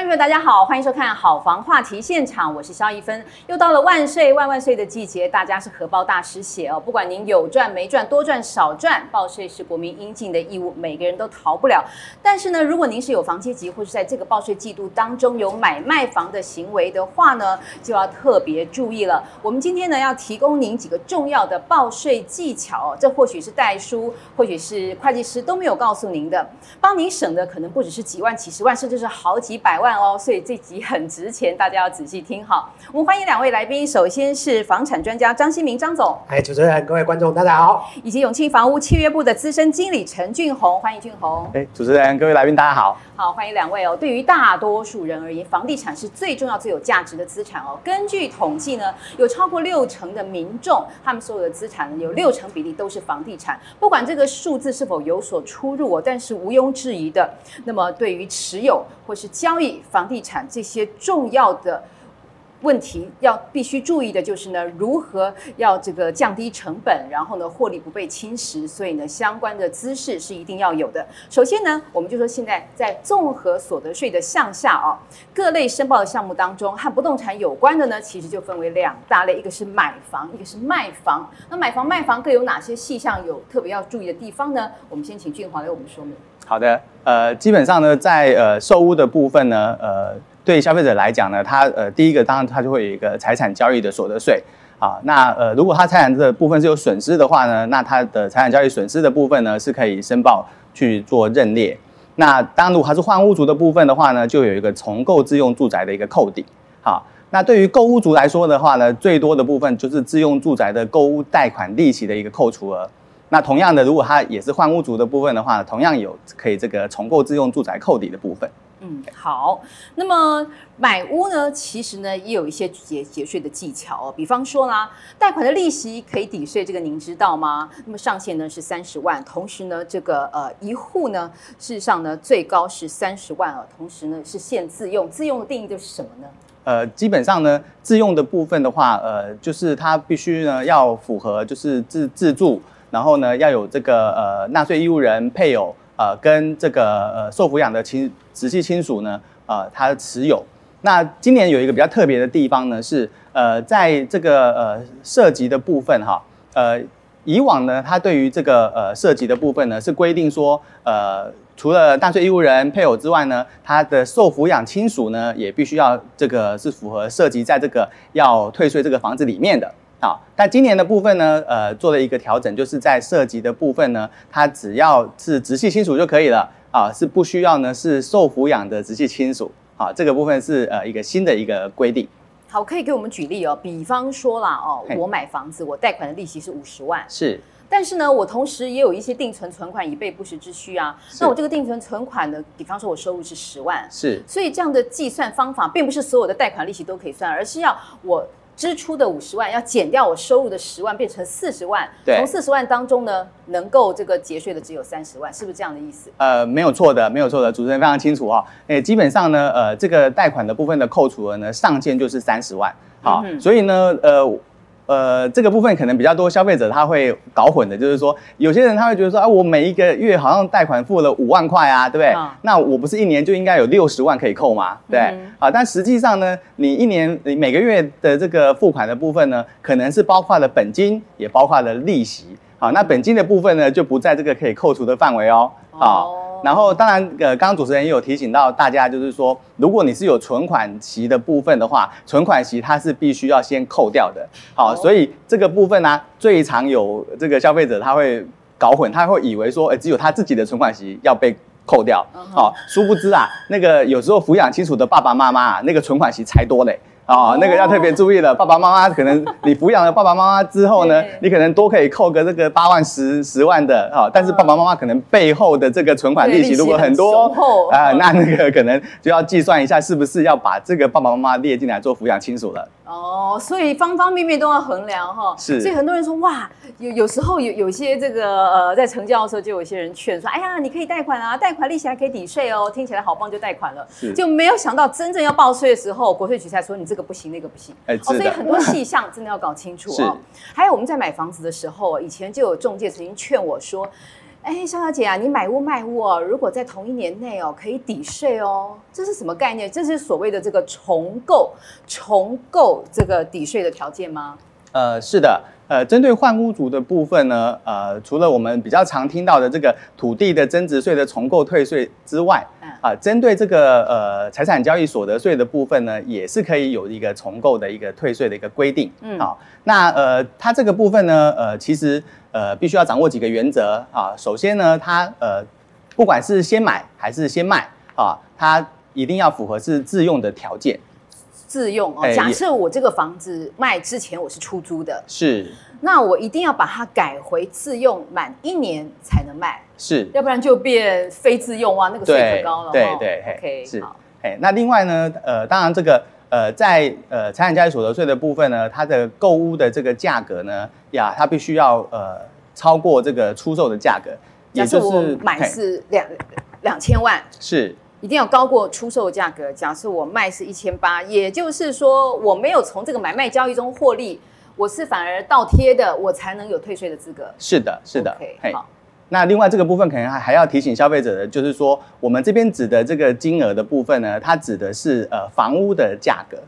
观众朋友，大家好，欢迎收看《好房话题现场》，我是萧一芬。又到了万岁万万岁的季节，大家是荷包大失血哦。不管您有赚没赚，多赚少赚，报税是国民应尽的义务，每个人都逃不了。但是呢，如果您是有房阶级，或是在这个报税季度当中有买卖房的行为的话呢，就要特别注意了。我们今天呢，要提供您几个重要的报税技巧，这或许是代书，或许是会计师都没有告诉您的，帮您省的可能不只是几万、几十万，甚至是好几百万哦。所以这集很值钱，大家要仔细听好。我们欢迎两位来宾，首先是房产专家张新明张总，哎，主持人、各位观众，大家好。以及永庆房屋契约部的资深经理陈俊宏，欢迎俊宏。哎，主持人、各位来宾，大家好。好，欢迎两位哦。对于大多数人而言，房地产是最重要、最有价值的资产哦。根据统计呢，有超过六成的民众，他们所有的资产呢，有六成比例都是房地产。不管这个数字是否有所出入哦，但是毋庸置疑的，那么对于持有或是交易房地产这些重要的。问题要必须注意的就是呢，如何要这个降低成本，然后呢，获利不被侵蚀，所以呢，相关的姿势是一定要有的。首先呢，我们就说现在在综合所得税的项下啊，各类申报的项目当中，和不动产有关的呢，其实就分为两大类，一个是买房，一个是卖房。那买房卖房各有哪些细项有特别要注意的地方呢？我们先请俊华来我们说明。好的，呃，基本上呢，在呃售屋的部分呢，呃。对消费者来讲呢，他呃第一个当然他就会有一个财产交易的所得税啊。那呃如果他财产的部分是有损失的话呢，那他的财产交易损失的部分呢是可以申报去做认列。那当然如果他是换屋族的部分的话呢，就有一个重构自用住宅的一个扣抵。好，那对于购屋族来说的话呢，最多的部分就是自用住宅的购屋贷款利息的一个扣除额。那同样的，如果他也是换屋族的部分的话，同样有可以这个重构自用住宅扣抵的部分。嗯，好。那么买屋呢，其实呢也有一些节节税的技巧哦。比方说啦，贷款的利息可以抵税，这个您知道吗？那么上限呢是三十万，同时呢这个呃一户呢事实上呢最高是三十万啊，同时呢是限自用，自用的定义就是什么呢？呃，基本上呢自用的部分的话，呃就是它必须呢要符合就是自自住。然后呢，要有这个呃纳税义务人配偶呃跟这个呃受抚养的亲直系亲属呢，呃他持有。那今年有一个比较特别的地方呢，是呃在这个呃涉及的部分哈，呃以往呢，它对于这个呃涉及的部分呢，是规定说呃除了纳税义务人配偶之外呢，他的受抚养亲属呢，也必须要这个是符合涉及在这个要退税这个房子里面的。好，那今年的部分呢，呃，做了一个调整，就是在涉及的部分呢，它只要是直系亲属就可以了啊，是不需要呢是受抚养的直系亲属。好，这个部分是呃一个新的一个规定。好，可以给我们举例哦，比方说啦，哦，我买房子，我贷款的利息是五十万，是，但是呢，我同时也有一些定存存款以备不时之需啊。那我这个定存存款呢，比方说我收入是十万，是，所以这样的计算方法，并不是所有的贷款利息都可以算，而是要我。支出的五十万要减掉我收入的十万，变成四十万。对，从四十万当中呢，能够这个节税的只有三十万，是不是这样的意思？呃，没有错的，没有错的，主持人非常清楚啊、哦。诶，基本上呢，呃，这个贷款的部分的扣除额呢，上限就是三十万。好，嗯、所以呢，呃。呃，这个部分可能比较多消费者他会搞混的，就是说有些人他会觉得说啊，我每一个月好像贷款付了五万块啊，对不对？哦、那我不是一年就应该有六十万可以扣吗？对，嗯、啊，但实际上呢，你一年你每个月的这个付款的部分呢，可能是包括了本金，也包括了利息。好，那本金的部分呢，就不在这个可以扣除的范围哦。好。哦然后，当然，呃，刚刚主持人也有提醒到大家，就是说，如果你是有存款息的部分的话，存款息它是必须要先扣掉的。好，所以这个部分呢、啊，最常有这个消费者他会搞混，他会以为说，哎，只有他自己的存款息要被扣掉。好，殊不知啊，那个有时候抚养亲属的爸爸妈妈啊，那个存款息才多嘞。哦，那个要特别注意了，爸爸妈妈可能你抚养了爸爸妈妈之后呢，你可能多可以扣个这个八万十十万的哈，但是爸爸妈妈可能背后的这个存款利息如果很多啊，那那个可能就要计算一下是不是要把这个爸爸妈妈列进来做抚养亲属了。哦，所以方方面面都要衡量哈。是，所以很多人说哇，有有时候有有些这个呃，在成交的时候就有些人劝说，哎呀，你可以贷款啊，贷款利息还可以抵税哦，听起来好棒，就贷款了。是，就没有想到真正要报税的时候，国税局才说你这个不行，那个不行。哎，哦，所以很多细项真的要搞清楚哦。还有我们在买房子的时候，以前就有中介曾经劝我说，哎，萧小姐啊，你买屋卖屋哦，如果在同一年内哦，可以抵税哦，这是什么概念？这是所谓的这个重构，重构这个抵税的条件吗？呃，是的。呃，针对换屋族的部分呢，呃，除了我们比较常听到的这个土地的增值税的重购退税之外，啊、呃，针对这个呃财产交易所得税的部分呢，也是可以有一个重购的一个退税的一个规定。嗯，好，那呃，它这个部分呢，呃，其实呃必须要掌握几个原则啊。首先呢，它呃不管是先买还是先卖啊，它一定要符合是自用的条件。自用哦，假设我这个房子卖之前我是出租的，是，那我一定要把它改回自用，满一年才能卖，是，要不然就变非自用哇，那个税可高了。对对，OK，是，哎，那另外呢，呃，当然这个呃，在呃财产交易所得税的部分呢，它的购屋的这个价格呢，呀，它必须要呃超过这个出售的价格，也就是买是两两千万，是。一定要高过出售价格。假设我卖是一千八，也就是说我没有从这个买卖交易中获利，我是反而倒贴的，我才能有退税的资格。是的，是的。好。那另外这个部分可能还还要提醒消费者的，就是说我们这边指的这个金额的部分呢，它指的是呃房屋的价格。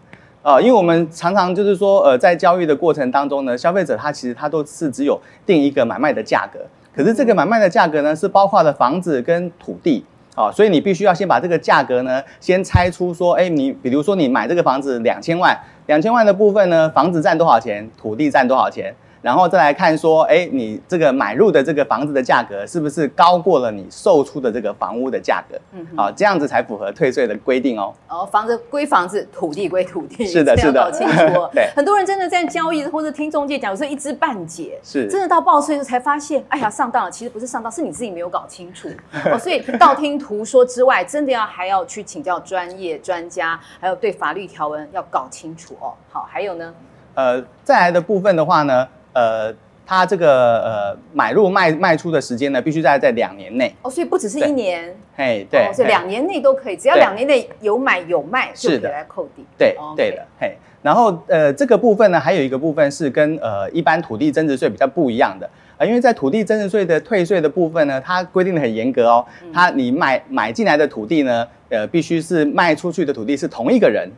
呃，因为我们常常就是说呃在交易的过程当中呢，消费者他其实他都是只有定一个买卖的价格，可是这个买卖的价格呢是包括了房子跟土地。好，所以你必须要先把这个价格呢，先猜出说，哎，你比如说你买这个房子两千万，两千万的部分呢，房子占多少钱，土地占多少钱？然后再来看说，哎，你这个买入的这个房子的价格是不是高过了你售出的这个房屋的价格？嗯，好，这样子才符合退税的规定哦。哦，房子归房子，土地归土地，是的，是的，搞清楚哦。对，很多人真的在交易或者听中介讲，有时候一知半解，是，真的到报税时才发现，哎呀，上当了。其实不是上当，是你自己没有搞清楚。哦，所以道听途说之外，真的要还要去请教专业专家，还有对法律条文要搞清楚哦。好，还有呢？呃，再来的部分的话呢，呃。它这个呃买入卖卖出的时间呢，必须在在两年内。哦，所以不只是一年，嘿，对，所以两年内都可以，只要两年内有买有卖就可以来扣抵，对，对的，嘿，然后呃这个部分呢，还有一个部分是跟呃一般土地增值税比较不一样的。啊，因为在土地增值税的退税的部分呢，它规定的很严格哦，它你买买进来的土地呢，呃必须是卖出去的土地是同一个人。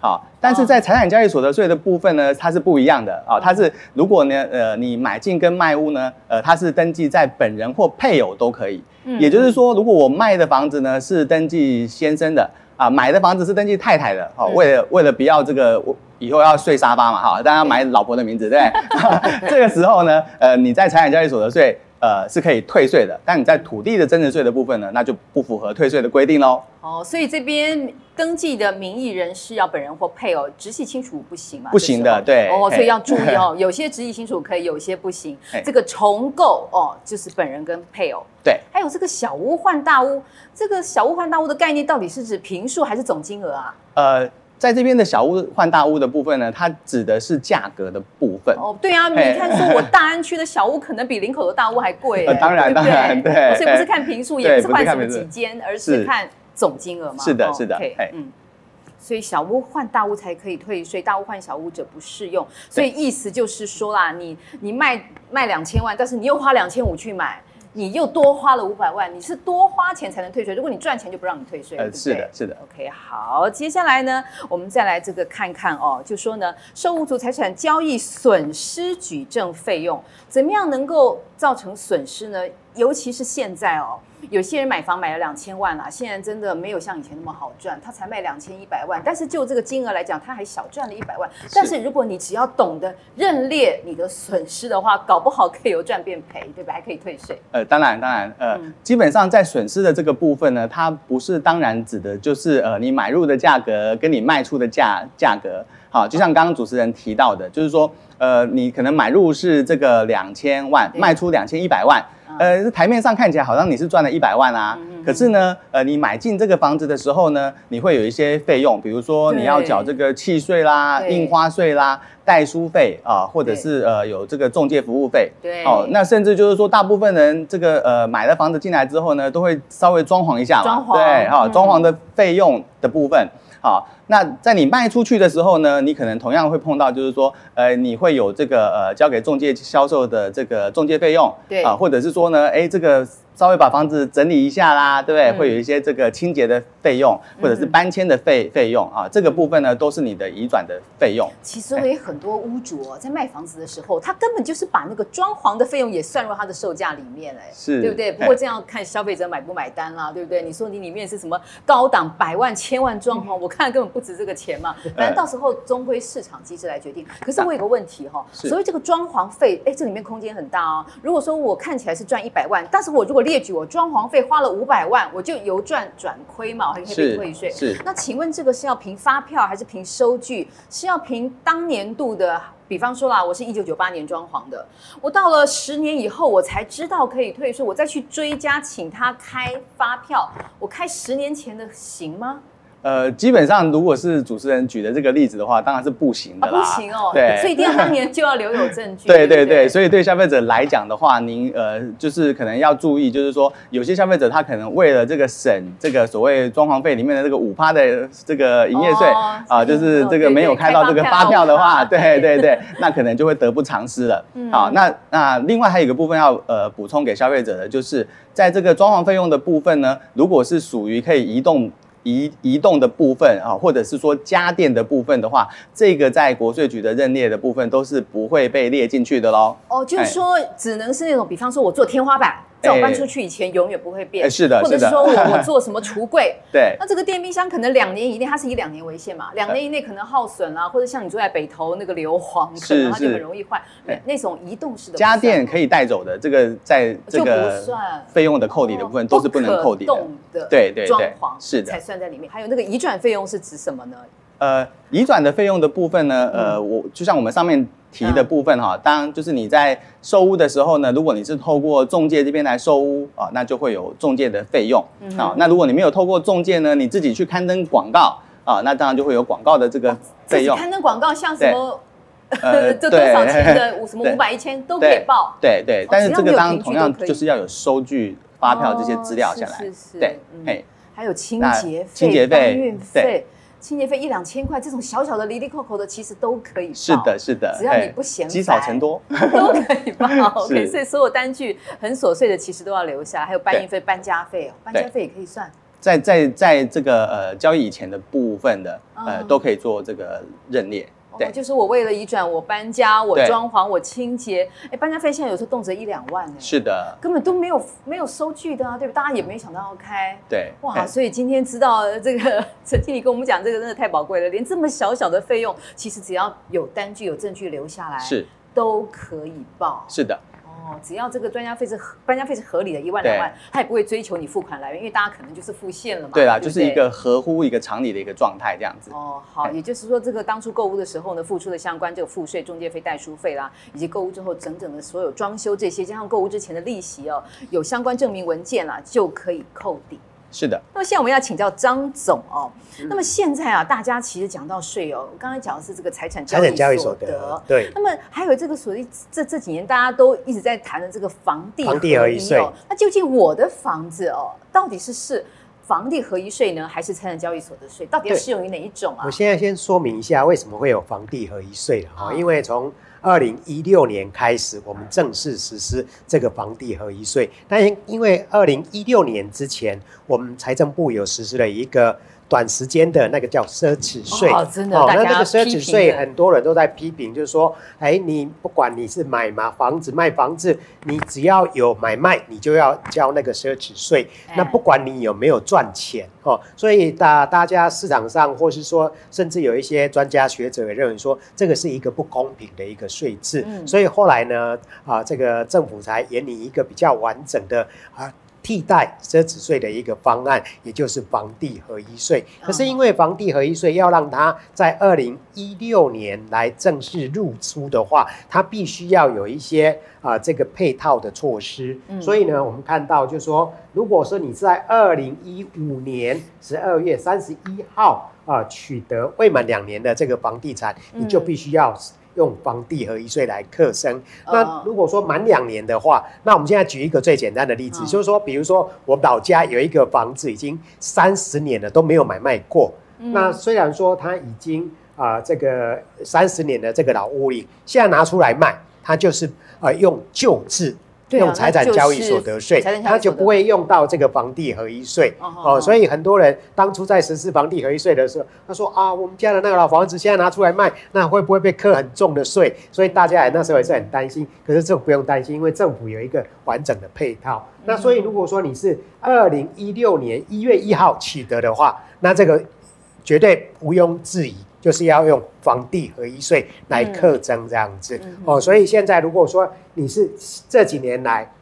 好，但是在财产交易所得税的部分呢，它是不一样的啊。它是如果呢，呃，你买进跟卖屋呢，呃，它是登记在本人或配偶都可以。嗯，也就是说，如果我卖的房子呢是登记先生的啊，买的房子是登记太太的，好，为了为了不要这个我以后要睡沙发嘛，哈，当然要买老婆的名字，对不对？这个时候呢，呃，你在财产交易所得税。呃，是可以退税的，但你在土地的增值税的部分呢，那就不符合退税的规定喽。哦，所以这边登记的名义人是要本人或配偶，直系亲属不行吗？不行的，对。哦，所以要注意哦，有些直系亲属可以，有些不行。这个重购哦，就是本人跟配偶。对。还有这个小屋换大屋，这个小屋换大屋的概念到底是指平数还是总金额啊？呃。在这边的小屋换大屋的部分呢，它指的是价格的部分。哦，对啊，你看说我大安区的小屋可能比林口的大屋还贵。呃，当然，当然，对。所以不是看平数，也不是换什么几间，而是看总金额嘛。是的，是的。嗯，所以小屋换大屋才可以退税，大屋换小屋者不适用。所以意思就是说啦，你你卖卖两千万，但是你又花两千五去买。你又多花了五百万，你是多花钱才能退税。如果你赚钱，就不让你退税。呃，是的，是的。OK，好，接下来呢，我们再来这个看看哦，就说呢，受物主财产交易损失举证费用，怎么样能够造成损失呢？尤其是现在哦。有些人买房买了两千万啦，现在真的没有像以前那么好赚，他才卖两千一百万，但是就这个金额来讲，他还小赚了一百万。但是如果你只要懂得认列你的损失的话，搞不好可以由赚变赔，对吧？还可以退税。呃，当然，当然，呃，嗯、基本上在损失的这个部分呢，它不是当然指的就是呃你买入的价格跟你卖出的价价格。好，就像刚刚主持人提到的，就是说，呃，你可能买入是这个两千万，卖出两千一百万。呃，台面上看起来好像你是赚了一百万啊，嗯、可是呢，呃，你买进这个房子的时候呢，你会有一些费用，比如说你要缴这个契税啦、印花税啦、代书费啊，或者是呃有这个中介服务费。对。哦，那甚至就是说，大部分人这个呃买了房子进来之后呢，都会稍微装潢一下嘛。装潢。对，哈、哦，装潢的费用的部分。好，那在你卖出去的时候呢，你可能同样会碰到，就是说，呃，你会有这个呃交给中介销售的这个中介费用，对啊，或者是说呢，哎，这个。稍微把房子整理一下啦，对不对？嗯、会有一些这个清洁的费用，或者是搬迁的费费用啊，这个部分呢都是你的移转的费用。其实我也很多屋主哦，在卖房子的时候，他根本就是把那个装潢的费用也算入他的售价里面哎，是，对不对？不过这样看消费者买不买单啦，对不对？你说你里面是什么高档百万、千万装潢，我看根本不值这个钱嘛。反正到时候终归市场机制来决定。可是我有个问题哈，所以这个装潢费，哎，这里面空间很大哦。如果说我看起来是赚一百万，但是我如果列举我装潢费花了五百万，我就由赚转亏嘛，我还可以被退税。是，那请问这个是要凭发票还是凭收据？是要凭当年度的？比方说啦，我是一九九八年装潢的，我到了十年以后，我才知道可以退税，我再去追加请他开发票，我开十年前的行吗？呃，基本上如果是主持人举的这个例子的话，当然是不行的啦。啊、不行哦，对，所以一定要当年就要留有证据。对对对，所以对消费者来讲的话，您呃就是可能要注意，就是说有些消费者他可能为了这个省这个所谓装潢费里面的这个五趴的这个营业税啊、哦呃，就是这个没有开到这个发票的话，对对 对，对，那可能就会得不偿失了。嗯、好，那那另外还有一个部分要呃补充给消费者的，就是在这个装潢费用的部分呢，如果是属于可以移动。移移动的部分啊，或者是说家电的部分的话，这个在国税局的认列的部分都是不会被列进去的喽。哦，就是说只能是那种，比方说我做天花板。在我搬出去以前，永远不会变。是的，或者是说我我做什么橱柜，对，那这个电冰箱可能两年以内，它是以两年为限嘛，两年以内可能耗损啊，或者像你住在北投那个硫磺，可能它就很容易坏。那种移动式的家电可以带走的，这个在这个费用的扣抵的部分都是不能扣抵的。对对对，装潢是的才算在里面。还有那个移转费用是指什么呢？呃，移转的费用的部分呢，呃，我就像我们上面提的部分哈，当然就是你在售屋的时候呢，如果你是透过中介这边来售屋啊，那就会有中介的费用啊。那如果你没有透过中介呢，你自己去刊登广告啊，那当然就会有广告的这个费用。刊登广告像什么 呃，这多少钱的五什么 五百一千都可以报。对对，但是这个当然同样就是要有收据、发票这些资料下来。是是。对，哎，还有清洁费、清洁费、搬运费。清洁费一两千块，这种小小的零零扣扣的，其实都可以报。是的，是的，只要你不嫌积少成多，都可以报。OK，所以所有单据很琐碎的，其实都要留下。还有搬运费、搬家费，搬家费也可以算。在在在这个呃交易以前的部分的呃都可以做这个认列。对，就是我为了移转，我搬家，我装潢，我清洁，哎，搬家费现在有时候动辄一两万呢。是的，根本都没有没有收据的啊，对吧？大家也没想到要开。对，哇，所以今天知道这个陈经理跟我们讲这个真的太宝贵了，连这么小小的费用，其实只要有单据、有证据留下来，是都可以报。是的。哦，只要这个专家费是专家费是合理的，一万两万，他也不会追求你付款来源，因为大家可能就是付现了嘛。对啦，就是一个合乎一个常理的一个状态这样子。哦，好，也就是说，这个当初购物的时候呢，付出的相关这个付税、中介费、代书费啦，以及购物之后整整的所有装修这些，加上购物之前的利息哦，有相关证明文件啦，就可以扣抵。是的，那么现在我们要请教张总哦。那么现在啊，大家其实讲到税哦，我刚才讲的是这个财产交易所得，财产交易所得，对。那么还有这个所谓这这几年大家都一直在谈的这个房地房地合一税，那究竟我的房子哦，到底是是房地合一税呢，还是财产交易所得税？到底要适用于哪一种啊？我现在先说明一下为什么会有房地合一税哈，因为从二零一六年开始，我们正式实施这个房地合一税。但因为二零一六年之前，我们财政部有实施了一个。短时间的那个叫奢侈税哦，真的，哦，那那个奢侈税很多人都在批评，就是说，哎，你不管你是买嘛房子卖房子，你只要有买卖，你就要交那个奢侈税。那不管你有没有赚钱哦，所以大大家市场上或是说，甚至有一些专家学者也认为说，这个是一个不公平的一个税制。嗯，所以后来呢，啊，这个政府才研拟一个比较完整的啊。替代奢侈税的一个方案，也就是房地合一税。可是因为房地合一税要让它在二零一六年来正式入出的话，它必须要有一些啊、呃、这个配套的措施。所以呢，我们看到就是说，如果说你在二零一五年十二月三十一号啊取得未满两年的这个房地产，你就必须要。用房地合一税来课征。那如果说满两年的话，那我们现在举一个最简单的例子，就是说，比如说我老家有一个房子已经三十年了都没有买卖过，嗯、那虽然说它已经啊、呃、这个三十年的这个老屋里，现在拿出来卖，它就是呃用旧制。用财产交易所得税，他就不会用到这个房地合一税哦。所以很多人当初在实施房地合一税的时候，他说啊，我们家的那个老房子现在拿出来卖，那会不会被课很重的税？所以大家也那时候也是很担心。可是这不用担心，因为政府有一个完整的配套。那所以如果说你是二零一六年一月一号取得的话，那这个绝对毋庸置疑。就是要用房地合一税来课征这样子、嗯、哦，所以现在如果说你是这几年来，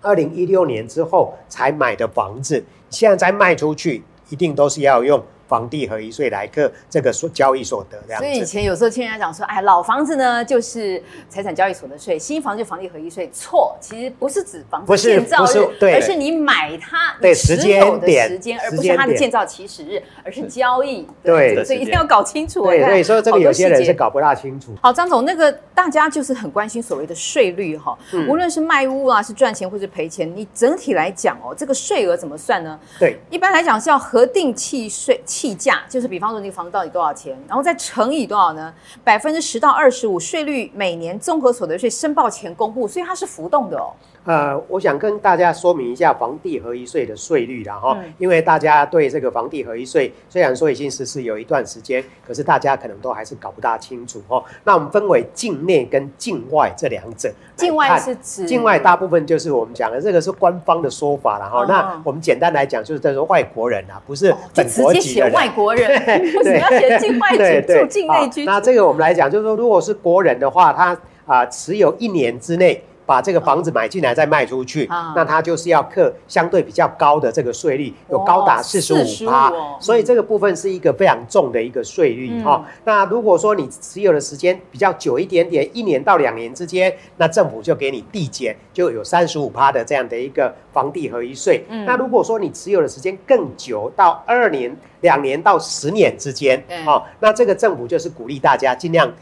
二零一六年之后才买的房子，现在再卖出去，一定都是要用。房地合一税来课这个所交易所得这样子，所以以前有时候听人家讲说，哎，老房子呢就是财产交易所得税，新房就房地合一税。错，其实不是指房子建造日，而是你买它的持有的时间，而不是它的建造起始日，而是交易。对，所以一定要搞清楚。对，所以说这个有些人是搞不大清楚。好，张总，那个大家就是很关心所谓的税率哈，无论是卖屋啊，是赚钱或是赔钱，你整体来讲哦，这个税额怎么算呢？对，一般来讲是要核定契税。计价就是，比方说，那个房子到底多少钱，然后再乘以多少呢？百分之十到二十五税率，每年综合所得税申报前公布，所以它是浮动的哦。呃，我想跟大家说明一下房地合一税的税率啦哈，因为大家对这个房地合一税虽然说已经实施有一段时间，可是大家可能都还是搞不大清楚哦。那我们分为境内跟境外这两者。境外是指？境外大部分就是我们讲的这个是官方的说法了哈。那我们简单来讲，就是这个外国人啊，不是本国籍的人。外国人，为什么要写境外居住、境内居住？那这个我们来讲，就是说，如果是国人的话，他啊持有一年之内。把这个房子买进来再卖出去，哦、那它就是要课相对比较高的这个税率，有高达四十五趴，哦、所以这个部分是一个非常重的一个税率哈、嗯哦。那如果说你持有的时间比较久一点点，一年到两年之间，那政府就给你递减，就有三十五趴的这样的一个房地合一税。嗯、那如果说你持有的时间更久，到二年、两年到十年之间，嗯、哦，那这个政府就是鼓励大家尽量。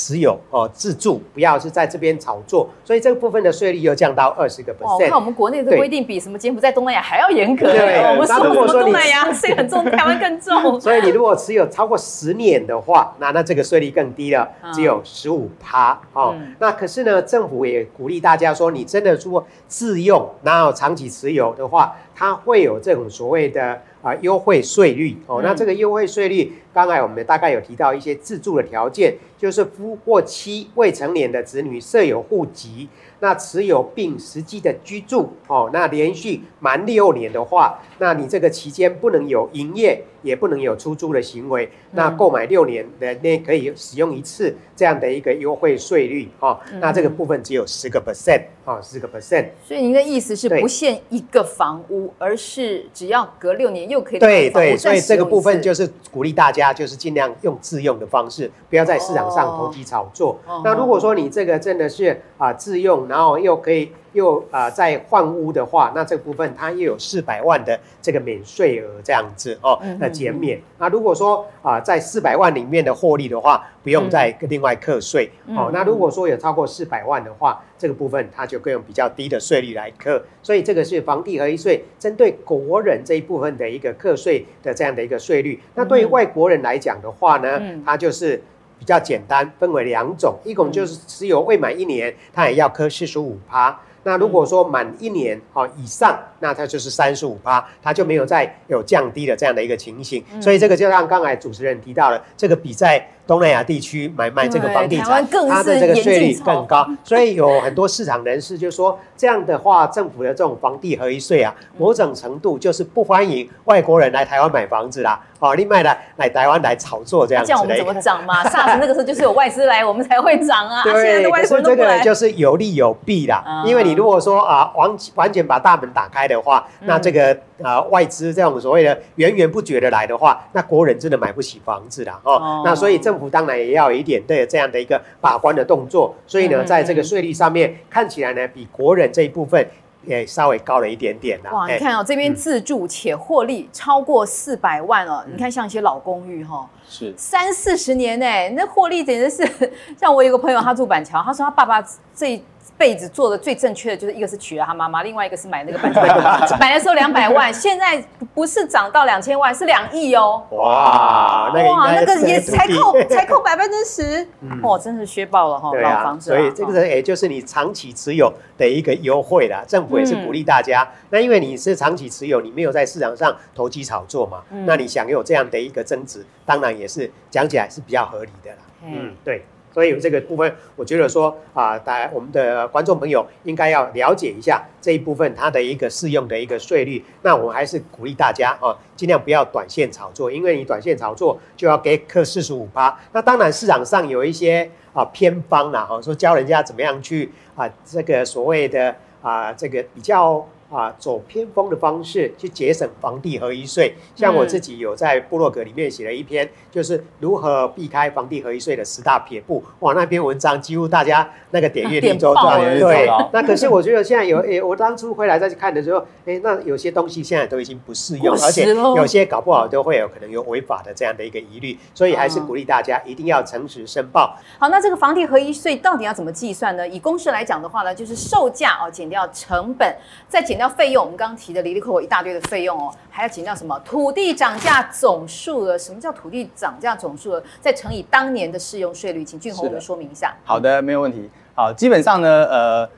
持有哦，自住不要是在这边炒作，所以这个部分的税率又降到二十个 percent。我看我们国内的规定比什么柬埔寨、东南亚还要严格。对，我们说什么东南亚税很重，台湾更重。所以你如果持有超过十年的话，那那这个税率更低了，只有十五趴哦。那可是呢，政府也鼓励大家说，你真的如果自用，然后长期持有的话，它会有这种所谓的。啊，优惠税率哦，那这个优惠税率，刚才我们大概有提到一些自住的条件，就是夫或妻未成年的子女设有户籍。那持有并实际的居住哦，那连续满六年的话，那你这个期间不能有营业，也不能有出租的行为。嗯、那购买六年的那可以使用一次这样的一个优惠税率哦。嗯、那这个部分只有十个 percent 哦，十个 percent。所以您的意思是不限一个房屋，而是只要隔六年又可以对对，所以这个部分就是鼓励大家就是尽量用自用的方式，不要在市场上投机炒作。哦、那如果说你这个真的是啊自用。然后又可以又啊、呃、再换屋的话，那这个部分它又有四百万的这个免税额这样子哦，那减免。那如果说啊、呃、在四百万里面的获利的话，不用再另外课税、嗯、哦。那如果说有超过四百万的话，这个部分它就可以用比较低的税率来课。所以这个是房地合一税针对国人这一部分的一个课税的这样的一个税率。那对于外国人来讲的话呢，嗯、它就是。比较简单，分为两种，一种就是持有未满一年，它也要课四十五趴。那如果说满一年哈以上，那它就是三十五趴，它就没有再有降低的这样的一个情形。所以这个就像刚才主持人提到了，这个比在东南亚地区买卖这个房地产，它的这个税率更高。所以有很多市场人士就说，这样的话，政府的这种房地合一税啊，某种程度就是不欢迎外国人来台湾买房子啦。哦，另外呢，来台湾来炒作这样子，这样我们怎么涨嘛？SARS 那个时候就是有外资来，我们才会涨啊。对，现在的外资这个就是有利有弊啦。因为你如果说啊，完完全把大门打开的话，那这个啊外资这种所谓的源源不绝的来的话，那国人真的买不起房子啦。哦。那所以政府当然也要有一点对这样的一个把关的动作。所以呢，在这个税率上面看起来呢，比国人这一部分。也稍微高了一点点啦。哇，你看哦，这边自住且获利超过四百万哦。你看像一些老公寓哈，是三四十年哎，那获利简直是。像我有个朋友，他住板桥，他说他爸爸这辈子做的最正确的，就是一个是娶了他妈妈，另外一个是买那个板桥店，买的时候两百万，现在不是涨到两千万，是两亿哦。哇，那个哇，那个也才扣才扣百分之十，哇，真是削爆了哈，对老房子。所以这个也就是你长期持有的一个优惠啦，政府也是鼓励大家。那因为你是长期持有，你没有在市场上投机炒作嘛，那你享有这样的一个增值，当然也是讲起来是比较合理的啦。嗯，对。所以有这个部分，我觉得说啊，大家我们的观众朋友应该要了解一下这一部分它的一个适用的一个税率。那我们还是鼓励大家啊，尽量不要短线炒作，因为你短线炒作就要给课四十五趴。那当然市场上有一些啊偏方啦，哈，说教人家怎么样去啊，这个所谓的啊，这个比较。啊，走偏锋的方式去节省房地合一税，像我自己有在部落格里面写了一篇，就是如何避开房地合一税的十大撇步。哇，那篇文章几乎大家那个点阅率都赚。对，那可是我觉得现在有，诶，我当初回来再去看的时候，诶，那有些东西现在都已经不适用，而且有些搞不好都会有可能有违法的这样的一个疑虑，所以还是鼓励大家一定要诚实申报。好，那这个房地合一税到底要怎么计算呢？以公式来讲的话呢，就是售价哦减掉成本，再减。要费用，我们刚刚提的离离扣扣一大堆的费用哦，还要减掉什么土地涨价总数额？什么叫土地涨价总数额？再乘以当年的适用税率，请俊宏我们说明一下。好的，没有问题。好，基本上呢，呃，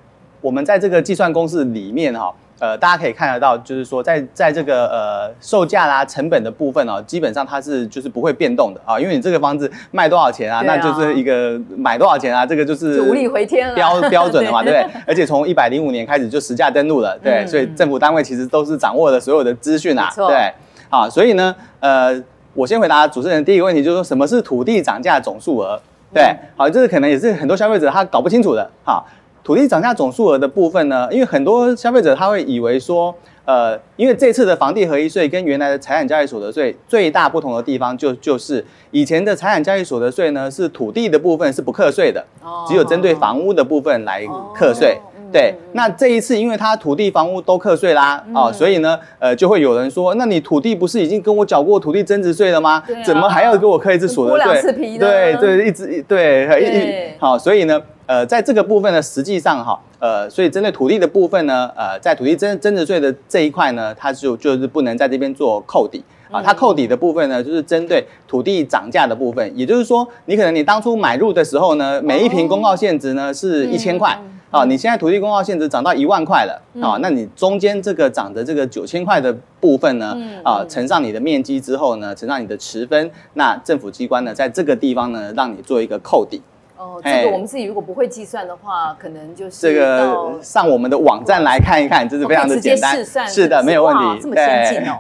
我们在这个计算公式里面哈。呃，大家可以看得到，就是说在，在在这个呃售价啦、成本的部分哦，基本上它是就是不会变动的啊，因为你这个房子卖多少钱啊，啊。那就是一个买多少钱啊，这个就是就无力回天了，标标准的嘛，对不对？而且从一百零五年开始就实价登录了，对，嗯、所以政府单位其实都是掌握了所有的资讯啊，对，好，所以呢，呃，我先回答主持人第一个问题，就是说什么是土地涨价总数额？对，好，这个可能也是很多消费者他搞不清楚的，好。土地涨价总数额的部分呢，因为很多消费者他会以为说，呃，因为这次的房地合一税跟原来的财产交易所得税最大不同的地方就就是以前的财产交易所得税呢是土地的部分是不课税的，只有针对房屋的部分来课税。对，那这一次因为它土地房屋都课税啦，哦，所以呢，呃，就会有人说，那你土地不是已经跟我缴过土地增值税了吗？怎么还要给我课一次所得税？对对，一直对一好，所以呢。呃，在这个部分呢，实际上哈，呃，所以针对土地的部分呢，呃，在土地增增值税的这一块呢，它就就是不能在这边做扣抵啊。它扣抵的部分呢，就是针对土地涨价的部分，也就是说，你可能你当初买入的时候呢，每一平公告限值呢是一千块啊，你现在土地公告限值涨到一万块了啊，那你中间这个涨的这个九千块的部分呢，啊，乘上你的面积之后呢，乘上你的持分，那政府机关呢，在这个地方呢，让你做一个扣抵。哦，这个我们自己如果不会计算的话，可能就是这个上我们的网站来看一看，这是非常的简单，是的，没有问题，这么先进哦。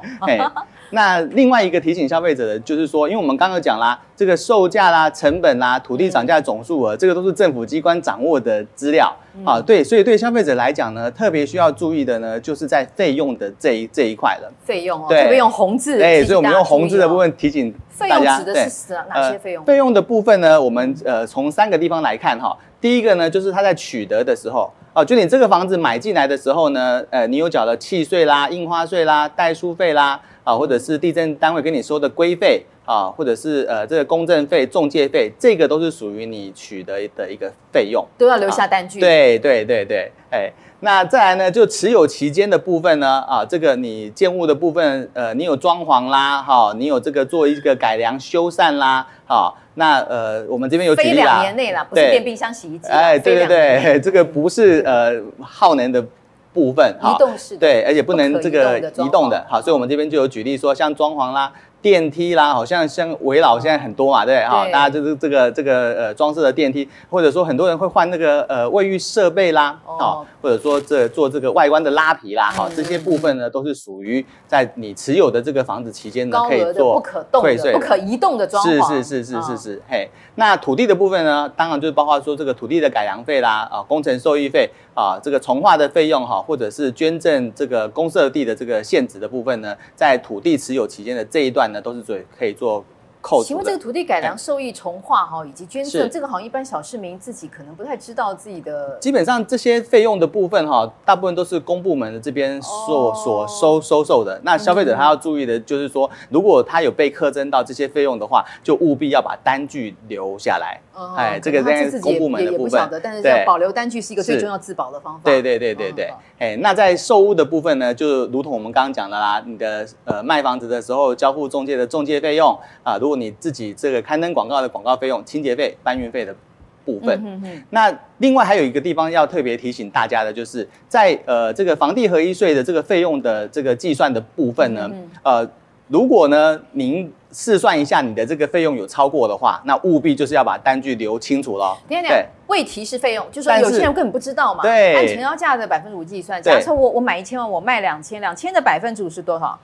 那另外一个提醒消费者的，就是说，因为我们刚刚讲啦，这个售价啦、成本啦、土地涨价总数额，这个都是政府机关掌握的资料啊。对，所以对消费者来讲呢，特别需要注意的呢，就是在费用的这一这一块了。费用哦，对，特别用红字。对，所以我们用红字的部分提醒大家。费用指的是哪些费用？费用的部分呢，我们呃从三个地方来看哈。第一个呢，就是他在取得的时候哦，就你这个房子买进来的时候呢，呃，你有缴了契税啦、印花税啦、代书费啦。啊，或者是地震单位跟你收的规费啊，或者是呃这个公证费、中介费，这个都是属于你取得的一个费用，都要留下单据。对对对对，哎，那再来呢，就持有期间的部分呢，啊，这个你建物的部分，呃，你有装潢啦，哈，你有这个做一个改良修缮啦，好，那呃，我们这边有举例啦，非两年内啦，不是电冰箱、洗衣机，哎，对对对，这个不是呃耗能的。部分哈，对，而且不能这个移动的，好，所以我们这边就有举例说，像装潢啦。电梯啦，好像像围老现在很多嘛，对哈，大家就是这个这个呃装饰的电梯，或者说很多人会换那个呃卫浴设备啦，哦，或者说这做这个外观的拉皮啦，哈，这些部分呢都是属于在你持有的这个房子期间呢可以做不可动的、不可移动的装潢。是是是是是是，嘿，那土地的部分呢，当然就是包括说这个土地的改良费啦，啊，工程受益费啊，这个重化的费用哈，或者是捐赠这个公设地的这个现值的部分呢，在土地持有期间的这一段。那都是最可以做扣。请问这个土地改良受益重划哈，以及捐赠，这个好像一般小市民自己可能不太知道自己的。基本上这些费用的部分哈，大部分都是公部门的这边所、哦、所收收受的。那消费者他要注意的就是说，如果他有被课征到这些费用的话，就务必要把单据留下来。哦、哎，这个在公部门的部分，但是要保留单据是一个最重要自保的方法。对对对对对。哎、哦，那在售屋的部分呢，就如同我们刚刚讲的啦，你的呃卖房子的时候交付中介的中介费用啊，如果你自己这个刊登广告的广告费用、清洁费、搬运费的部分。嗯哼哼。那另外还有一个地方要特别提醒大家的，就是在呃这个房地合一税的这个费用的这个计算的部分呢，嗯、呃，如果呢您。试算一下你的这个费用有超过的话，那务必就是要把单据留清楚了。对，未提示费用，就是说有些人根本不知道嘛。对，按成交价的百分之五计算。假设我我买一千万，我卖两千，两千的百分之五是多少？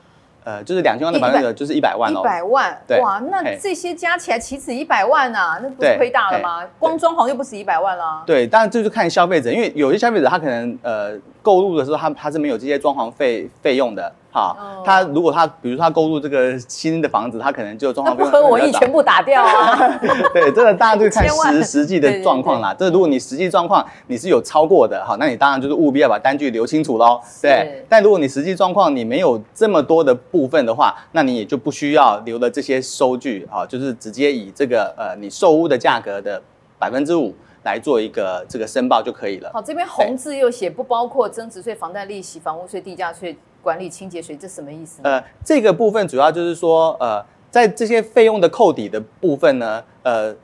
呃，就是两千万的百分之五就是一百万哦。一百万，哇，那这些加起来岂止一百万啊？那不是亏大了吗？光装潢就不止一百万了。对，当然这就看消费者，因为有些消费者他可能呃购入的时候他他是没有这些装潢费费用的。好，他如果他比如他购入这个新的房子，他可能就装潢费用不合我意，全部打掉啊。对，这个大家就看实实际的状况啦。这如果你实际状况你是有超过的，好，那你当然就是务必要把单据留清楚喽。对，但如果你实际状况你没有这么多的部分的话，那你也就不需要留了这些收据，好，就是直接以这个呃你售屋的价格的百分之五来做一个这个申报就可以了。好，这边红字又写不包括增值税、房贷利息、房屋税、地价税。管理清洁水，这什么意思？呃，这个部分主要就是说，呃，在这些费用的扣抵的部分呢，呃，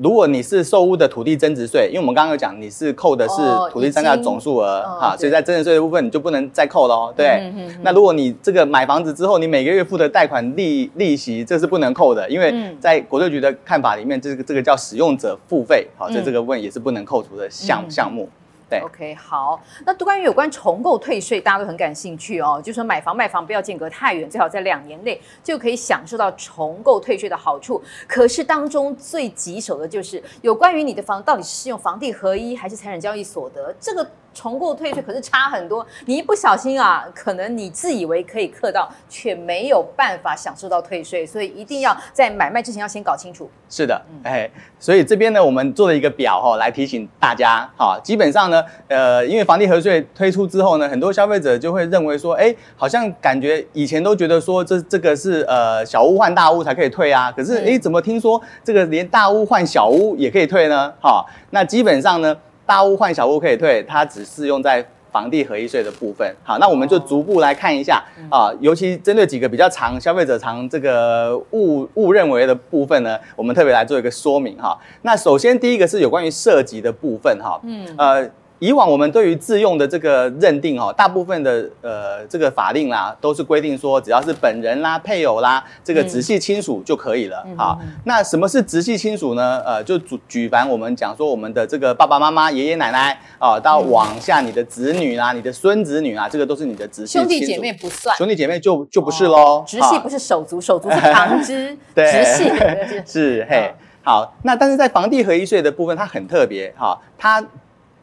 如果你是受屋的土地增值税，因为我们刚刚有讲，你是扣的是土地增价总数额，哈、哦，所以在增值税的部分你就不能再扣了哦。对，嗯、哼哼，那如果你这个买房子之后，你每个月付的贷款利利息，这是不能扣的，因为在国税局的看法里面，这个这个叫使用者付费，好，所以这个部分也是不能扣除的项项目。对，OK，好。那关于有关重构退税，大家都很感兴趣哦。就说买房卖房不要间隔太远，最好在两年内就可以享受到重构退税的好处。可是当中最棘手的就是有关于你的房到底是用房地合一还是财产交易所得这个。重购退税可是差很多，你一不小心啊，可能你自以为可以克到，却没有办法享受到退税，所以一定要在买卖之前要先搞清楚。是的，哎，所以这边呢，我们做了一个表哈，来提醒大家哈。基本上呢，呃，因为房地合税推出之后呢，很多消费者就会认为说，哎，好像感觉以前都觉得说这这个是呃小屋换大屋才可以退啊，可是哎，怎么听说这个连大屋换小屋也可以退呢？哈，那基本上呢。大屋换小屋可以退，它只适用在房地合一税的部分。好，那我们就逐步来看一下啊，尤其针对几个比较常消费者常这个误误认为的部分呢，我们特别来做一个说明哈。那首先第一个是有关于涉及的部分哈，嗯呃。以往我们对于自用的这个认定哦，大部分的呃这个法令啦，都是规定说只要是本人啦、配偶啦，这个直系亲属就可以了。好，那什么是直系亲属呢？呃，就举举凡我们讲说我们的这个爸爸妈妈、爷爷奶奶啊，到往下你的子女啦、你的孙子女啊，这个都是你的直系。兄弟姐妹不算，兄弟姐妹就就不是喽。直系不是手足，手足是旁支，直系 是嘿。好，那但是在房地合一税的部分，它很特别哈，它。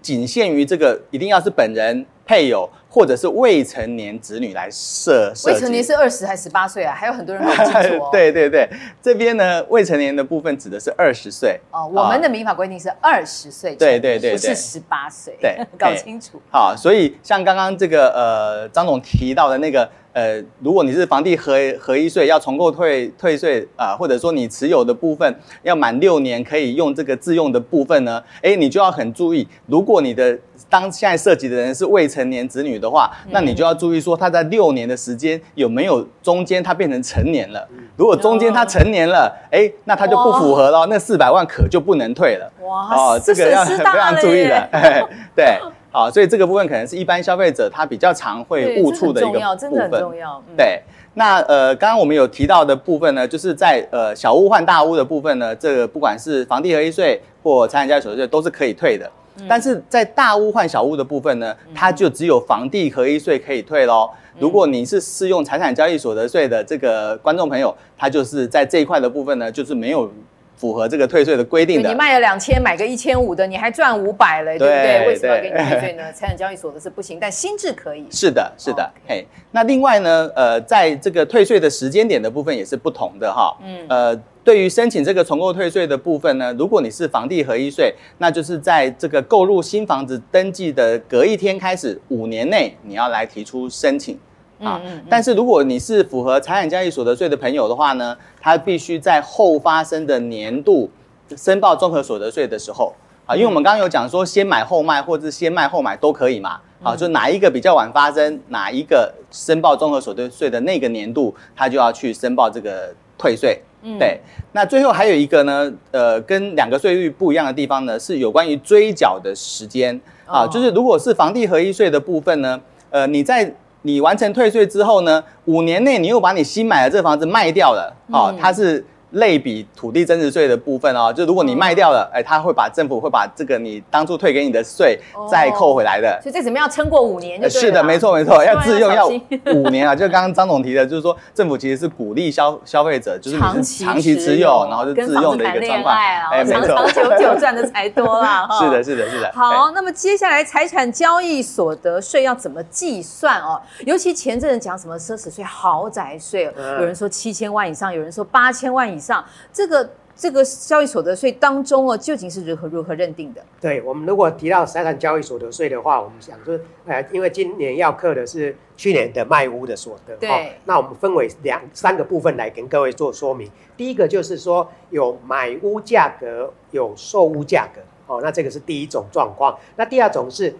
仅限于这个，一定要是本人、配偶或者是未成年子女来设。未成年是二十还是十八岁啊？还有很多人搞不清楚哦。对对对，这边呢，未成年的部分指的是二十岁。哦，我们的民法规定是二十岁，对对对，不是十八岁。对，搞清楚。好，所以像刚刚这个呃，张总提到的那个。呃，如果你是房地合合一税要重购退退税啊、呃，或者说你持有的部分要满六年可以用这个自用的部分呢，哎，你就要很注意，如果你的当现在涉及的人是未成年子女的话，那你就要注意说他在六年的时间有没有中间他变成成年了。如果中间他成年了，哎，那他就不符合了，那四百万可就不能退了。哇，哦，这个要非常注意的，对。好，所以这个部分可能是一般消费者他比较常会误触的一个部分。真的很重要。嗯、对，那呃，刚刚我们有提到的部分呢，就是在呃小屋换大屋的部分呢，这个不管是房地合一税或财产交易所得税都是可以退的。嗯、但是在大屋换小屋的部分呢，它就只有房地合一税可以退喽。如果你是适用财产交易所得税的这个观众朋友，他就是在这一块的部分呢，就是没有。符合这个退税的规定的。你卖了两千，买个一千五的，你还赚五百了，对不对？为什么要给你退税呢？财产交易所得是不行，但新制可以。是的，是的。嘿、oh, 那另外呢，呃，在这个退税的时间点的部分也是不同的哈。嗯，呃，对于申请这个重购退税的部分呢，如果你是房地合一税，那就是在这个购入新房子登记的隔一天开始，五年内你要来提出申请。啊，但是如果你是符合财产交易所得税的朋友的话呢，他必须在后发生的年度申报综合所得税的时候啊，因为我们刚刚有讲说先买后卖或者是先卖后买都可以嘛，啊，就哪一个比较晚发生，哪一个申报综合所得税的那个年度，他就要去申报这个退税。嗯，对。那最后还有一个呢，呃，跟两个税率不一样的地方呢，是有关于追缴的时间啊，就是如果是房地合一税的部分呢，呃，你在你完成退税之后呢，五年内你又把你新买的这房子卖掉了，哦，嗯、它是。类比土地增值税的部分哦，就如果你卖掉了，哎、欸，他会把政府会把这个你当初退给你的税再扣回来的。所以这怎么样撑过五年？是的，没错没错，要自用要五年啊。就刚刚张总提的，就是说政府其实是鼓励消消费者就是长期长期持有，然后就自用的一个状况。哎，没错，长长久久赚的才多啦。是的，是的，是的。好，那么接下来财产交易所得税要怎么计算哦？尤其前阵子讲什么奢侈税、豪宅税，有人说七千万以上，有人说八千万以上。上这个这个交易所得税当中哦，究竟是如何如何认定的？对，我们如果提到财产交易所得税的话，我们想说，呃，因为今年要课的是去年的卖屋的所得，对、哦，那我们分为两三个部分来跟各位做说明。第一个就是说有买屋价格，有售屋价格，哦，那这个是第一种状况。那第二种是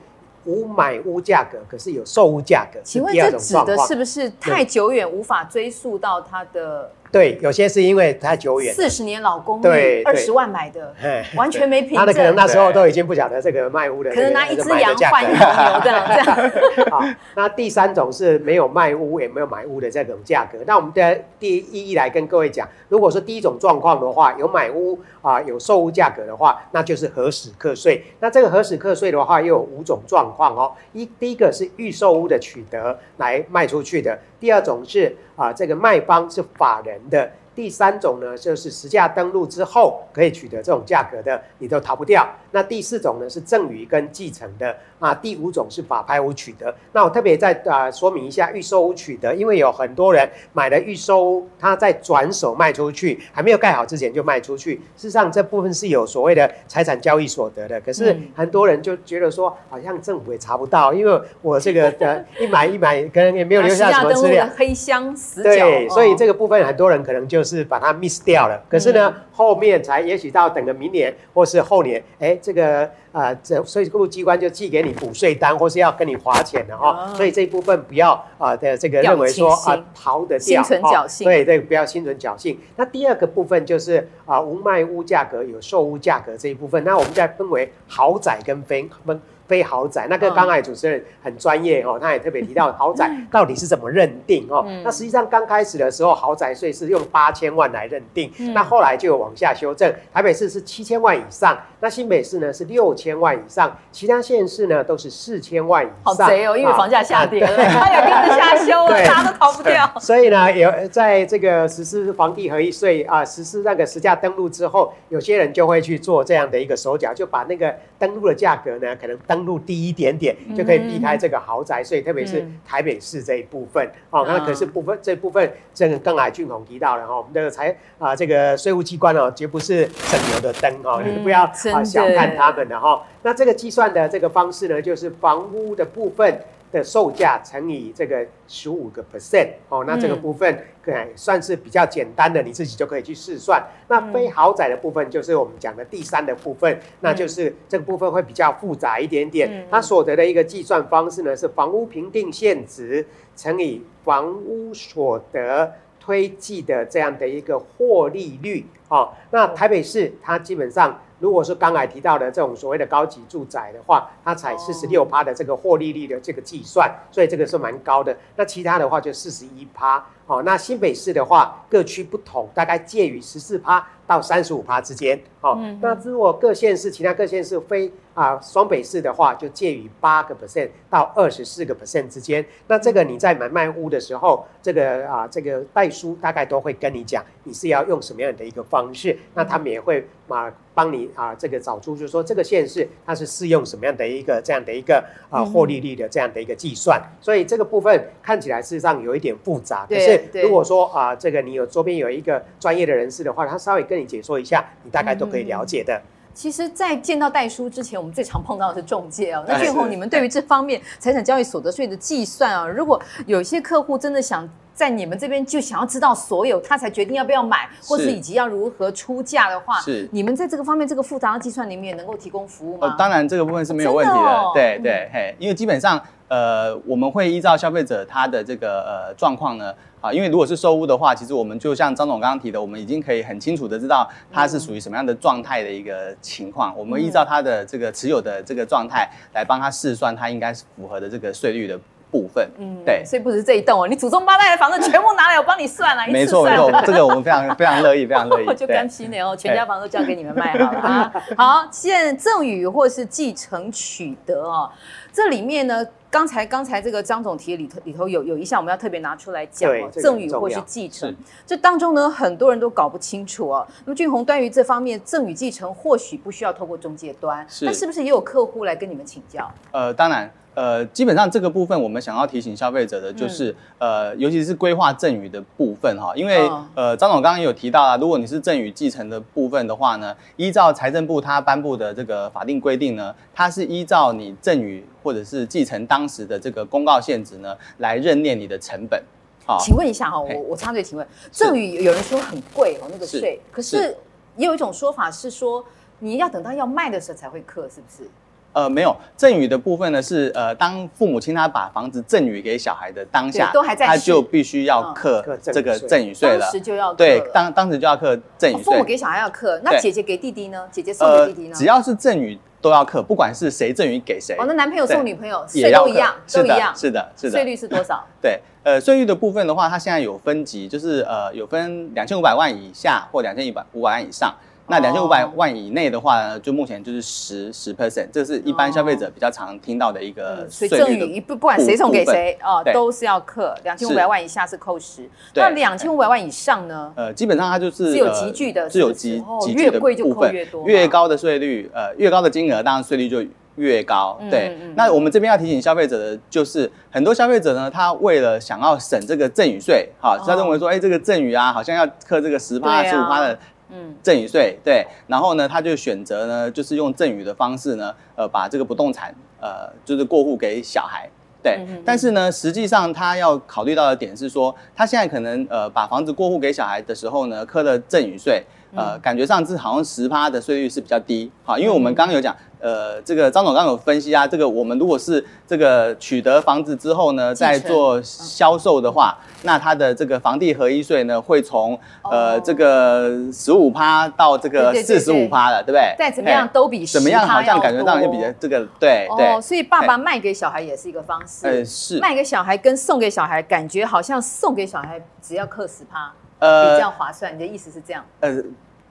无买屋价格，可是有售屋价格。请问这指的是不是太久远无法追溯到它的？对，有些是因为太久远，四十年老公寓，二十万买的，完全没凭证。他的可能那时候都已经不晓得这个卖屋的，可能拿一只羊换一头牛这样 这样。好，那第三种是没有卖屋也没有买屋的这种价格。那我们的第一一来跟各位讲，如果说第一种状况的话，有买屋啊，有售屋价格的话，那就是何时课税。那这个何时课税的话，又有五种状况哦。一第一个是预售屋的取得来卖出去的。第二种是啊，这个卖方是法人的。第三种呢，就是实价登录之后可以取得这种价格的，你都逃不掉。那第四种呢，是赠与跟继承的啊。第五种是法拍屋取得。那我特别再啊说明一下预售屋取得，因为有很多人买了预售屋，他在转手卖出去，还没有盖好之前就卖出去。事实上这部分是有所谓的财产交易所得的，可是很多人就觉得说，好像政府也查不到，因为我这个 呃一买一买，可能也没有留下什么资料。黑箱死角。对，所以这个部分很多人可能就。就是把它 miss 掉了，可是呢，后面才也许到等个明年或是后年，哎，这个啊，这税务机关就寄给你补税单，或是要跟你划钱的哈，所以这一部分不要啊的这个认为说啊逃得掉，心存侥幸，对对，不要心存侥幸。那第二个部分就是啊，无卖屋价格有售屋价格这一部分，那我们再分为豪宅跟非分。非豪宅，那个刚才主持人很专业哦，他也特别提到 豪宅到底是怎么认定哦。那实际上刚开始的时候，豪宅税是用八千万来认定，那后来就有往下修正，台北市是七千万以上，那新北市呢是六千万以上，其他县市呢都是四千万以上。好贼哦，因为房价下跌了，它也跟着下修了，大家都逃不掉。所以呢，有在这个实施房地合一税啊，实施那个实价登录之后，有些人就会去做这样的一个手脚，就把那个登录的价格呢，可能。登录低一点点就可以避开这个豪宅税，嗯、特别是台北市这一部分哦。那、嗯、可是部分这部分，这个刚才俊宏提到了哈，我们的财啊这个税务机关哦，绝不是省油的灯哦，嗯、你不要啊小看他们的哈。那这个计算的这个方式呢，就是房屋的部分。的售价乘以这个十五个 percent 哦，那这个部分可能算是比较简单的，你自己就可以去试算。那非豪宅的部分就是我们讲的第三的部分，那就是这个部分会比较复杂一点点。它所得的一个计算方式呢，是房屋评定现值乘以房屋所得推计的这样的一个获利率哦。那台北市它基本上。如果是刚才提到的这种所谓的高级住宅的话，它才四十六趴的这个获利率的这个计算，所以这个是蛮高的。那其他的话就四十一趴。哦，那新北市的话，各区不同，大概介于十四趴到三十五趴之间。哦，那如果各县市其他各县市非啊，双北市的话就介于八个 percent 到二十四个 percent 之间。那这个你在买卖屋的时候，这个啊，这个代书大概都会跟你讲，你是要用什么样的一个方式。那他们也会啊帮你啊这个找出，就是说这个县市它是适用什么样的一个这样的一个啊获利率的这样的一个计算。所以这个部分看起来事实上有一点复杂。可是如果说啊这个你有周边有一个专业的人士的话，他稍微跟你解说一下，你大概都可以了解的。其实，在见到代书之前，我们最常碰到的是中介哦。那俊宏，你们对于这方面财产交易所得税的计算啊，如果有些客户真的想在你们这边就想要知道所有，他才决定要不要买，或是以及要如何出价的话，是你们在这个方面这个复杂的计算里面也能够提供服务吗？呃，当然这个部分是没有问题的。哦、对对嘿，因为基本上呃，我们会依照消费者他的这个呃状况呢。啊，因为如果是收屋的话，其实我们就像张总刚刚提的，我们已经可以很清楚的知道它是属于什么样的状态的一个情况。我们依照它的这个持有的这个状态来帮他试算，它应该是符合的这个税率的部分。嗯，对。所以不止这一栋哦，你祖宗八代的房子全部拿来，我帮你算了。没错没错，这个我们非常非常乐意，非常乐意。就干七年哦，全家房都交给你们卖好了啊。好，现在赠与或是继承取得哦，这里面呢。刚才刚才这个张总提里头里头有有一项我们要特别拿出来讲哦，赠与或是继承，这当中呢很多人都搞不清楚哦。那么俊宏对于这方面赠与继承或许不需要透过中介端，是那是不是也有客户来跟你们请教？呃，当然。呃，基本上这个部分我们想要提醒消费者的就是，嗯、呃，尤其是规划赠与的部分哈，因为、哦、呃，张总刚刚也有提到啊，如果你是赠与继承的部分的话呢，依照财政部他颁布的这个法定规定呢，它是依照你赠与或者是继承当时的这个公告限值呢来认列你的成本。好，请问一下哈，我我插嘴请问，赠与有人说很贵哦，那个税，是。可是也有一种说法是说，你要等到要卖的时候才会克，是不是？呃，没有赠与的部分呢，是呃，当父母亲他把房子赠与给小孩的当下，都还在，他就必须要课这个赠与税了。当时就要对，当当时就要课赠与税。父母给小孩要课，那姐姐给弟弟呢？姐姐送给弟弟呢？只要是赠与都要课，不管是谁赠与给谁。哦，那男朋友送女朋友税都一样，都一样。是的，是的。税率是多少？对，呃，税率的部分的话，它现在有分级，就是呃，有分两千五百万以下或两千一百五百万以上。那两千五百万以内的话呢，就目前就是十十 percent，这是一般消费者比较常听到的一个税率的。不不管谁送给谁哦，都是要克。两千五百万以下是扣十，那两千五百万以上呢？呃，基本上它就是是有集聚的，是有级级距的部分。越高的税率，呃，越高的金额，当然税率就越高。对，那我们这边要提醒消费者的就是，很多消费者呢，他为了想要省这个赠与税，哈，他认为说，哎，这个赠与啊，好像要课这个十趴、十五趴的。嗯，赠与税对，然后呢，他就选择呢，就是用赠与的方式呢，呃，把这个不动产呃，就是过户给小孩，对。嗯、但是呢，实际上他要考虑到的点是说，他现在可能呃，把房子过户给小孩的时候呢，课的赠与税，呃，感觉上是好像十趴的税率是比较低，好，因为我们刚刚有讲。呃，这个张总刚刚有分析啊，这个我们如果是这个取得房子之后呢，再做销售的话，那它的这个房地合一税呢，会从呃这个十五趴到这个四十五趴了，对不对？再怎么样都比怎么样好像感觉到就比这个对对。所以爸爸卖给小孩也是一个方式。呃，是卖给小孩跟送给小孩，感觉好像送给小孩只要克十趴，呃，比较划算。你的意思是这样？呃。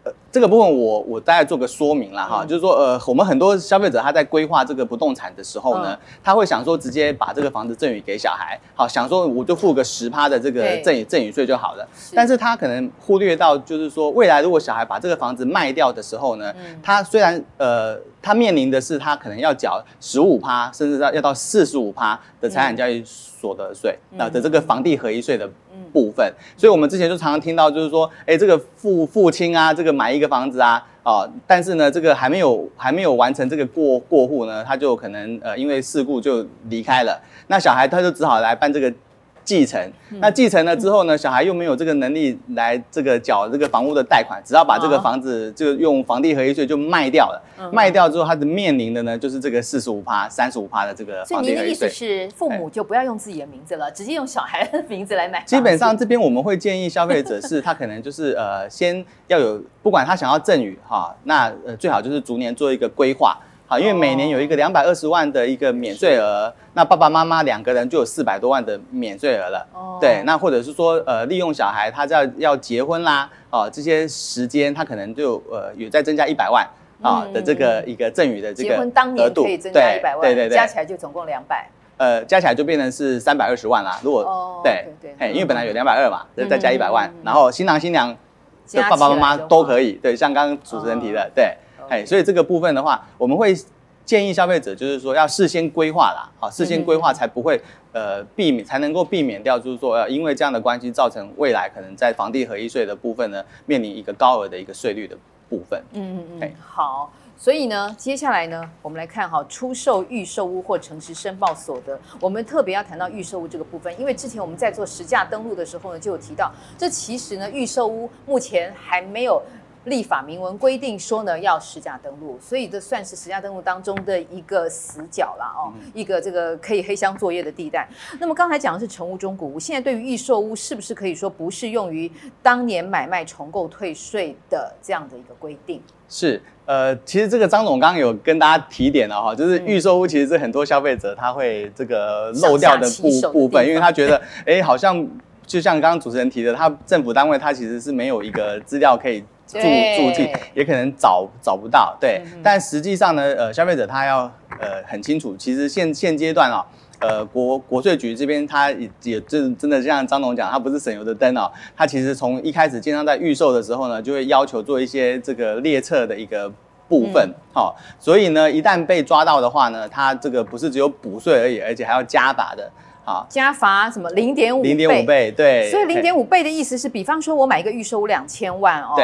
呃，这个部分我我大概做个说明了哈，嗯、就是说，呃，我们很多消费者他在规划这个不动产的时候呢，嗯、他会想说直接把这个房子赠与给小孩，好，想说我就付个十趴的这个赠与赠与税就好了。是。但是他可能忽略到，就是说未来如果小孩把这个房子卖掉的时候呢，嗯、他虽然呃，他面临的是他可能要缴十五趴，甚至到要到四十五趴的财产交易所得税，那、嗯、的这个房地合一税的。部分，所以我们之前就常常听到，就是说，哎，这个父父亲啊，这个买一个房子啊，哦，但是呢，这个还没有还没有完成这个过过户呢，他就可能呃因为事故就离开了，那小孩他就只好来办这个。继承，那继承了之后呢，小孩又没有这个能力来这个缴这个房屋的贷款，只要把这个房子就用房地合一税就卖掉了，卖掉之后，他的面临的呢就是这个四十五趴、三十五趴的这个房地合一税。所以您的意思是，父母就不要用自己的名字了，直接用小孩的名字来买？基本上这边我们会建议消费者是，他可能就是呃，先要有，不管他想要赠与哈，那呃最好就是逐年做一个规划。啊，因为每年有一个两百二十万的一个免税额，那爸爸妈妈两个人就有四百多万的免税额了。哦，对，那或者是说，呃，利用小孩他要要结婚啦，哦，这些时间他可能就呃有再增加一百万。啊的这个一个赠与的这个结婚当年可以增加一百万，对对对，加起来就总共两百。呃，加起来就变成是三百二十万啦。如果对对，因为本来有两百二嘛，再加一百万，然后新郎新娘的爸爸妈妈都可以。对，像刚刚主持人提的，对，哎，所以这个部分的话，我们会建议消费者就是说要事先规划啦，好，事先规划才不会呃避免，才能够避免掉就是说呃因为这样的关系造成未来可能在房地合一税的部分呢面临一个高额的一个税率的部分。嗯嗯嗯，好。所以呢，接下来呢，我们来看哈，出售预售屋或诚实申报所得。我们特别要谈到预售屋这个部分，因为之前我们在做实价登录的时候呢，就有提到，这其实呢，预售屋目前还没有。立法明文规定说呢，要实价登录，所以这算是实价登录当中的一个死角了哦，一个这个可以黑箱作业的地带。那么刚才讲的是成屋中古屋，现在对于预售屋是不是可以说不适用于当年买卖重购退税的这样的一个规定？是，呃，其实这个张总刚刚有跟大家提点了哈，就是预售屋其实是很多消费者他会这个漏掉的部部分，因为他觉得哎，好像就像刚刚主持人提的，他政府单位他其实是没有一个资料可以。住住进也可能找找不到，对，嗯、但实际上呢，呃，消费者他要呃很清楚，其实现现阶段啊、哦，呃，国国税局这边他也也真真的像张总讲，他不是省油的灯哦，他其实从一开始经常在预售的时候呢，就会要求做一些这个列册的一个部分，好、嗯。哦，所以呢，一旦被抓到的话呢，他这个不是只有补税而已，而且还要加罚的，好，加罚什么？零点五零点五倍，对，所以零点五倍的意思是，比方说我买一个预售屋两千万哦。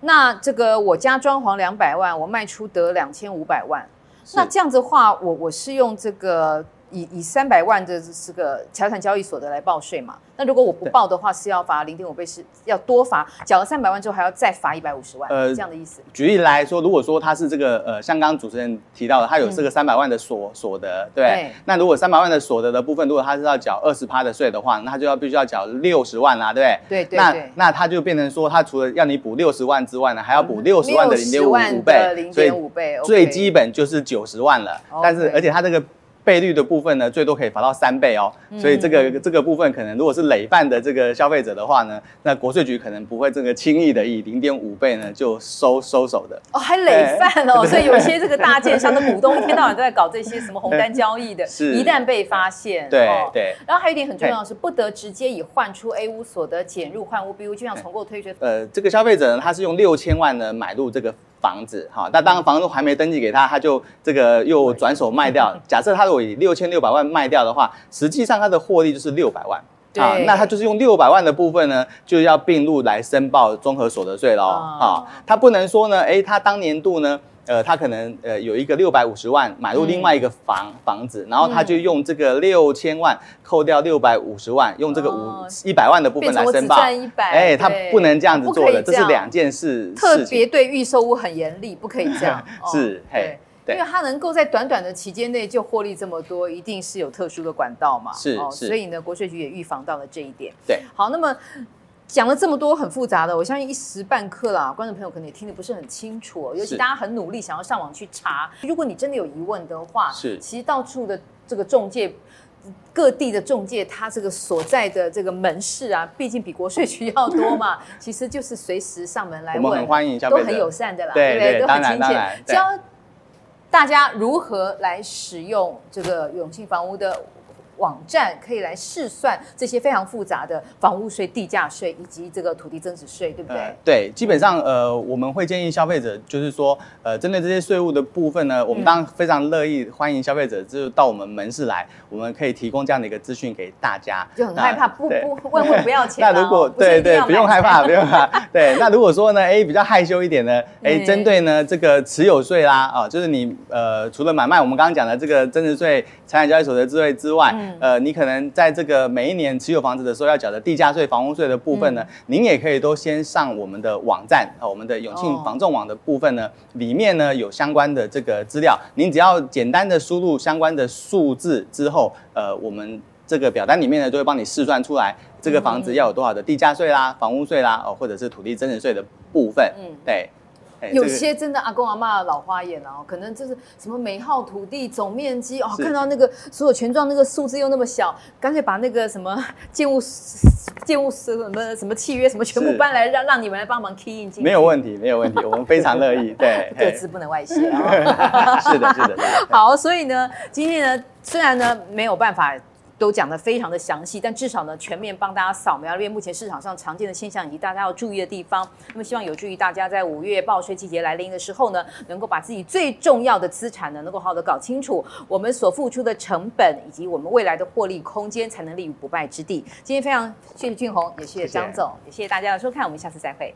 对那这个我家装潢两百万，我卖出得两千五百万，那这样子的话，我我是用这个。以以三百万的这个财产交易所得来报税嘛？那如果我不报的话，是要罚零点五倍，是要多罚，缴了三百万之后还要再罚一百五十万，呃，这样的意思。举例来说，如果说他是这个呃，像刚刚主持人提到的，他有这个三百万的所所得，对，对，那如果三百万的所得的部分，如果他是要缴二十趴的税的话，那他就要必须要缴六十万啦，对不对？对对对。那那他就变成说，他除了要你补六十万之外呢，还要补六十万的零点五倍，零点五倍，最基本就是九十万了。但是而且他这个。倍率的部分呢，最多可以罚到三倍哦，所以这个这个部分可能如果是累犯的这个消费者的话呢，那国税局可能不会这个轻易的以零点五倍呢就收收手的。哦，还累犯哦，所以有些这个大建商的股东一天到晚都在搞这些什么红单交易的，是。一旦被发现，对对，然后还有一点很重要的是，不得直接以换出 A 屋所得减入换屋 B 屋，就像重购退税。呃，这个消费者呢，他是用六千万呢买入这个。房子哈，那当然房子还没登记给他，他就这个又转手卖掉。假设他如果以六千六百万卖掉的话，实际上他的获利就是六百万啊。那他就是用六百万的部分呢，就要并入来申报综合所得税喽啊。他不能说呢，哎，他当年度呢。呃，他可能呃有一个六百五十万买入另外一个房、嗯、房子，然后他就用这个六千万扣掉六百五十万，用这个五一百万的部分来申报。哎，他不能这样子做的，这，这是两件事。特别对预售屋很严厉，不可以这样。哦、是，嘿对，因为他能够在短短的期间内就获利这么多，一定是有特殊的管道嘛。是，哦、是。所以呢，国税局也预防到了这一点。对，好，那么。讲了这么多很复杂的，我相信一时半刻啦，观众朋友可能也听得不是很清楚哦。尤其大家很努力想要上网去查，如果你真的有疑问的话，是其实到处的这个中介，各地的中介，他这个所在的这个门市啊，毕竟比国税局要多嘛，其实就是随时上门来问，我们很欢迎，都很友善的啦，对，对？都很亲切，教大家如何来使用这个永庆房屋的。网站可以来试算这些非常复杂的房屋税、地价税以及这个土地增值税，对不对？呃、对，基本上呃，我们会建议消费者，就是说呃，针对这些税务的部分呢，我们当然非常乐意欢迎消费者，就是到我们门市来，我们可以提供这样的一个资讯给大家。就很害怕，不不问问不要钱。那如果对对，不用害怕，不用怕。对，那如果说呢，哎，比较害羞一点呢，哎，针对呢这个持有税啦，啊，就是你呃，除了买卖，我们刚刚讲的这个增值税、财产交易所得之税之外。呃，你可能在这个每一年持有房子的时候要缴的地价税、房屋税的部分呢，嗯、您也可以都先上我们的网站啊，我们的永庆房仲网的部分呢，哦、里面呢有相关的这个资料，您只要简单的输入相关的数字之后，呃，我们这个表单里面呢就会帮你试算出来这个房子要有多少的地价税啦、房屋税啦，哦，或者是土地增值税的部分，嗯，对。有些真的阿公阿嬷的老花眼哦，可能就是什么美好土地总面积哦，看到那个所有权状那个数字又那么小，干脆把那个什么 建物建建物什么什么契约什么全部搬来让让你们来帮忙 key in 进。没有问题，没有问题，我们非常乐意。对，各自不能外泄 啊。是的，是的。好，所以呢，今天呢，虽然呢没有办法。都讲得非常的详细，但至少呢，全面帮大家扫描了目前市场上常见的现象以及大家要注意的地方。那么希望有助于大家在五月报税季节来临的时候呢，能够把自己最重要的资产呢，能够好好的搞清楚，我们所付出的成本以及我们未来的获利空间，才能立于不败之地。今天非常谢谢俊宏，也谢谢张总，也谢谢大家的收看，我们下次再会。